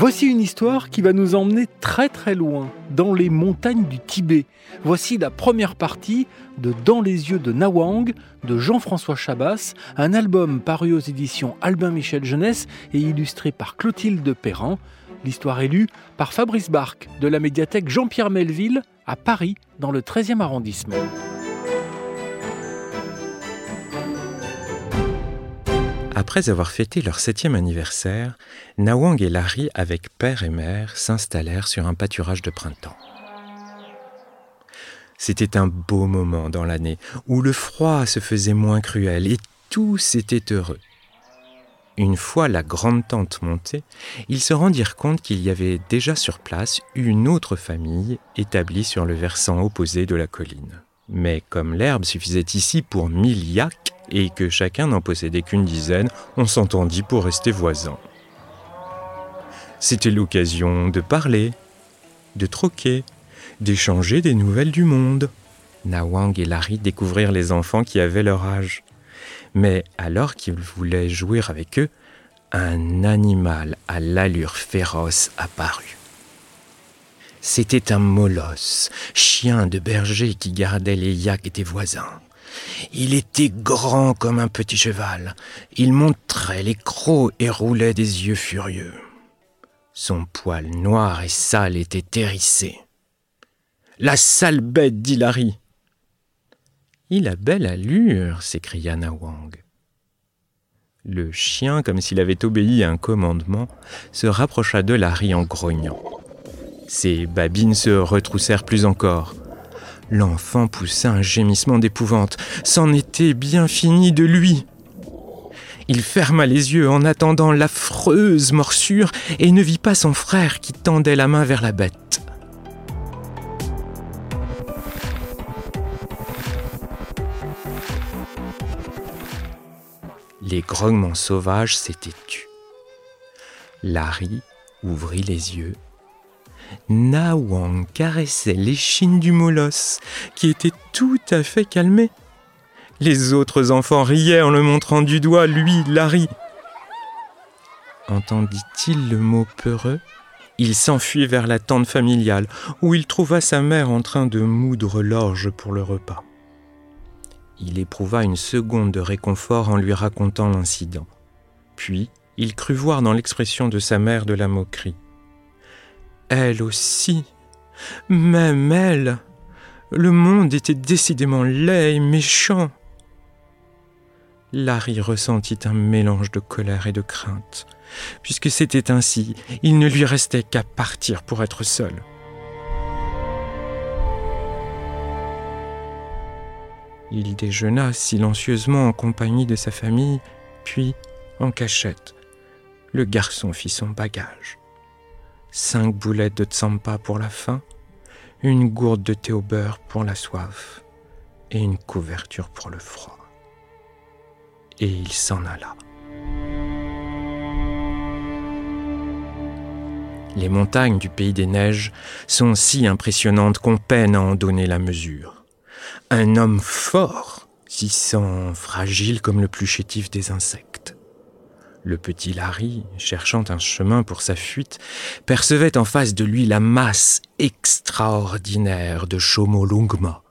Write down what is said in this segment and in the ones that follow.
Voici une histoire qui va nous emmener très très loin, dans les montagnes du Tibet. Voici la première partie de Dans les yeux de Nawang de Jean-François Chabas, un album paru aux éditions Albin Michel Jeunesse et illustré par Clotilde Perrin. L'histoire est lue par Fabrice Barque de la médiathèque Jean-Pierre Melville à Paris, dans le 13e arrondissement. Après avoir fêté leur septième anniversaire, Nawang et Larry, avec père et mère, s'installèrent sur un pâturage de printemps. C'était un beau moment dans l'année où le froid se faisait moins cruel et tous étaient heureux. Une fois la grande tente montée, ils se rendirent compte qu'il y avait déjà sur place une autre famille établie sur le versant opposé de la colline. Mais comme l'herbe suffisait ici pour mille yaks, et que chacun n'en possédait qu'une dizaine, on s'entendit pour rester voisins. C'était l'occasion de parler, de troquer, d'échanger des nouvelles du monde. Nawang et Larry découvrirent les enfants qui avaient leur âge. Mais alors qu'ils voulaient jouer avec eux, un animal à l'allure féroce apparut. C'était un molosse, chien de berger qui gardait les yaks des voisins. Il était grand comme un petit cheval. Il montrait les crocs et roulait des yeux furieux. Son poil noir et sale était hérissé. La sale bête, dit Larry. Il a belle allure, s'écria Nawang. Le chien, comme s'il avait obéi à un commandement, se rapprocha de Larry en grognant. Ses babines se retroussèrent plus encore. L'enfant poussa un gémissement d'épouvante. C'en était bien fini de lui. Il ferma les yeux en attendant l'affreuse morsure et ne vit pas son frère qui tendait la main vers la bête. Les grognements sauvages s'étaient tus. Larry ouvrit les yeux Nawang caressait l'échine du molosse, qui était tout à fait calmé. Les autres enfants riaient en le montrant du doigt, lui, Larry. Entendit-il le mot peureux? Il s'enfuit vers la tente familiale, où il trouva sa mère en train de moudre l'orge pour le repas. Il éprouva une seconde de réconfort en lui racontant l'incident. Puis, il crut voir dans l'expression de sa mère de la moquerie elle aussi, même elle, le monde était décidément laid et méchant. Larry ressentit un mélange de colère et de crainte. Puisque c'était ainsi, il ne lui restait qu'à partir pour être seul. Il déjeuna silencieusement en compagnie de sa famille, puis, en cachette, le garçon fit son bagage cinq boulettes de tsampa pour la faim, une gourde de thé au beurre pour la soif et une couverture pour le froid. Et il s'en alla. Les montagnes du pays des neiges sont si impressionnantes qu'on peine à en donner la mesure. Un homme fort s'y sent fragile comme le plus chétif des insectes. Le petit Larry, cherchant un chemin pour sa fuite, percevait en face de lui la masse extraordinaire de Chomolungma,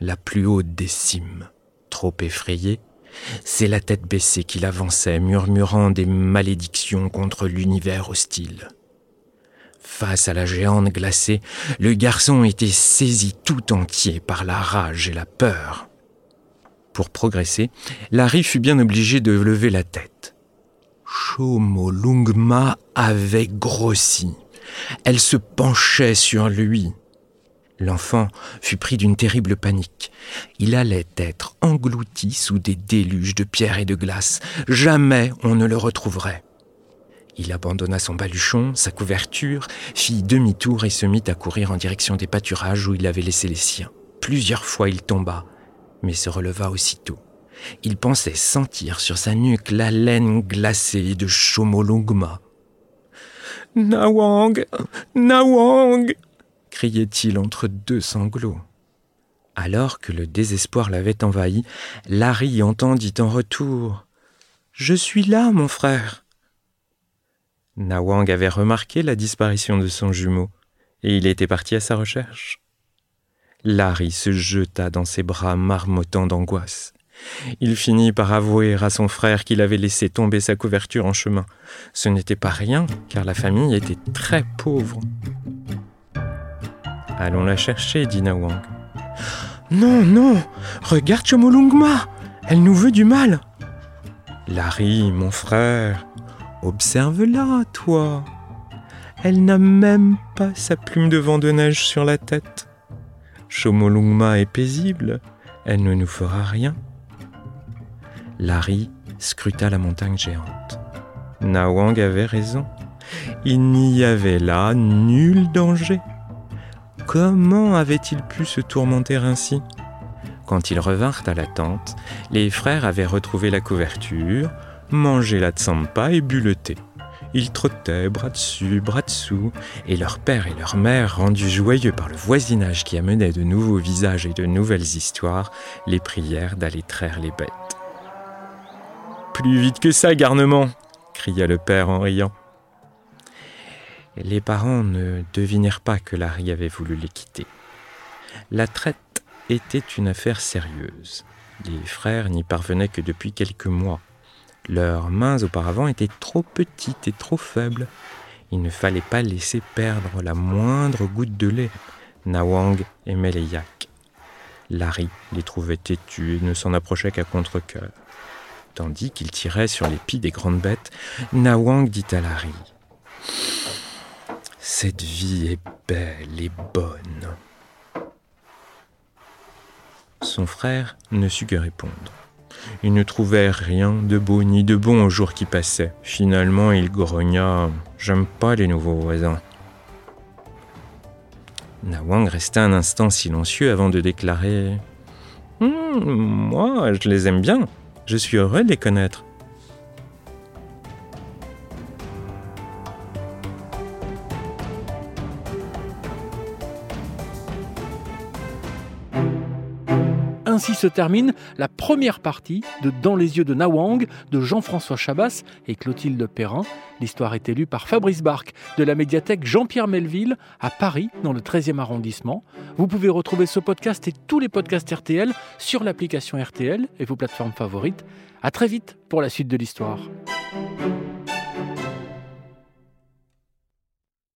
la plus haute des cimes. Trop effrayé, c'est la tête baissée qu'il avançait, murmurant des malédictions contre l'univers hostile. Face à la géante glacée, le garçon était saisi tout entier par la rage et la peur. Pour progresser, Larry fut bien obligé de lever la tête. Chomolungma avait grossi. Elle se penchait sur lui. L'enfant fut pris d'une terrible panique. Il allait être englouti sous des déluges de pierres et de glace. Jamais on ne le retrouverait. Il abandonna son baluchon, sa couverture, fit demi-tour et se mit à courir en direction des pâturages où il avait laissé les siens. Plusieurs fois il tomba, mais se releva aussitôt. Il pensait sentir sur sa nuque la laine glacée de Chomolungma. Nawang Nawang criait-il entre deux sanglots. Alors que le désespoir l'avait envahi, Larry entendit en retour Je suis là, mon frère. Nawang avait remarqué la disparition de son jumeau et il était parti à sa recherche. Larry se jeta dans ses bras marmottant d'angoisse. Il finit par avouer à son frère qu'il avait laissé tomber sa couverture en chemin. Ce n'était pas rien, car la famille était très pauvre. Allons la chercher, dit Nawang. Non, non, regarde Chomolungma, elle nous veut du mal. Larry, mon frère, observe-la, toi. Elle n'a même pas sa plume de vent de neige sur la tête. Chomolungma est paisible, elle ne nous fera rien. Larry scruta la montagne géante. Nawang avait raison. Il n'y avait là nul danger. Comment avait-il pu se tourmenter ainsi? Quand ils revinrent à la tente, les frères avaient retrouvé la couverture, mangé la tsampa et bu le thé. Ils trottaient bras dessus, bras dessous, et leur père et leur mère, rendus joyeux par le voisinage qui amenait de nouveaux visages et de nouvelles histoires, les prièrent d'aller traire les bêtes. Plus vite que ça, garnement cria le père en riant. Les parents ne devinèrent pas que Larry avait voulu les quitter. La traite était une affaire sérieuse. Les frères n'y parvenaient que depuis quelques mois. Leurs mains auparavant étaient trop petites et trop faibles. Il ne fallait pas laisser perdre la moindre goutte de lait. Nawang aimait les yaks. Larry les trouvait têtus et ne s'en approchait qu'à contre-coeur. Tandis qu'il tirait sur les pieds des grandes bêtes, Nawang dit à Larry Cette vie est belle et bonne. Son frère ne sut que répondre. Il ne trouvait rien de beau ni de bon au jour qui passait. Finalement, il grogna J'aime pas les nouveaux voisins. Nawang resta un instant silencieux avant de déclarer hum, Moi, je les aime bien. Je suis heureux de les connaître. Ainsi se termine la première partie de Dans les yeux de Nawang de Jean-François Chabas et Clotilde Perrin. L'histoire est élue par Fabrice Barque de la médiathèque Jean-Pierre Melville à Paris, dans le 13e arrondissement. Vous pouvez retrouver ce podcast et tous les podcasts RTL sur l'application RTL et vos plateformes favorites. À très vite pour la suite de l'histoire.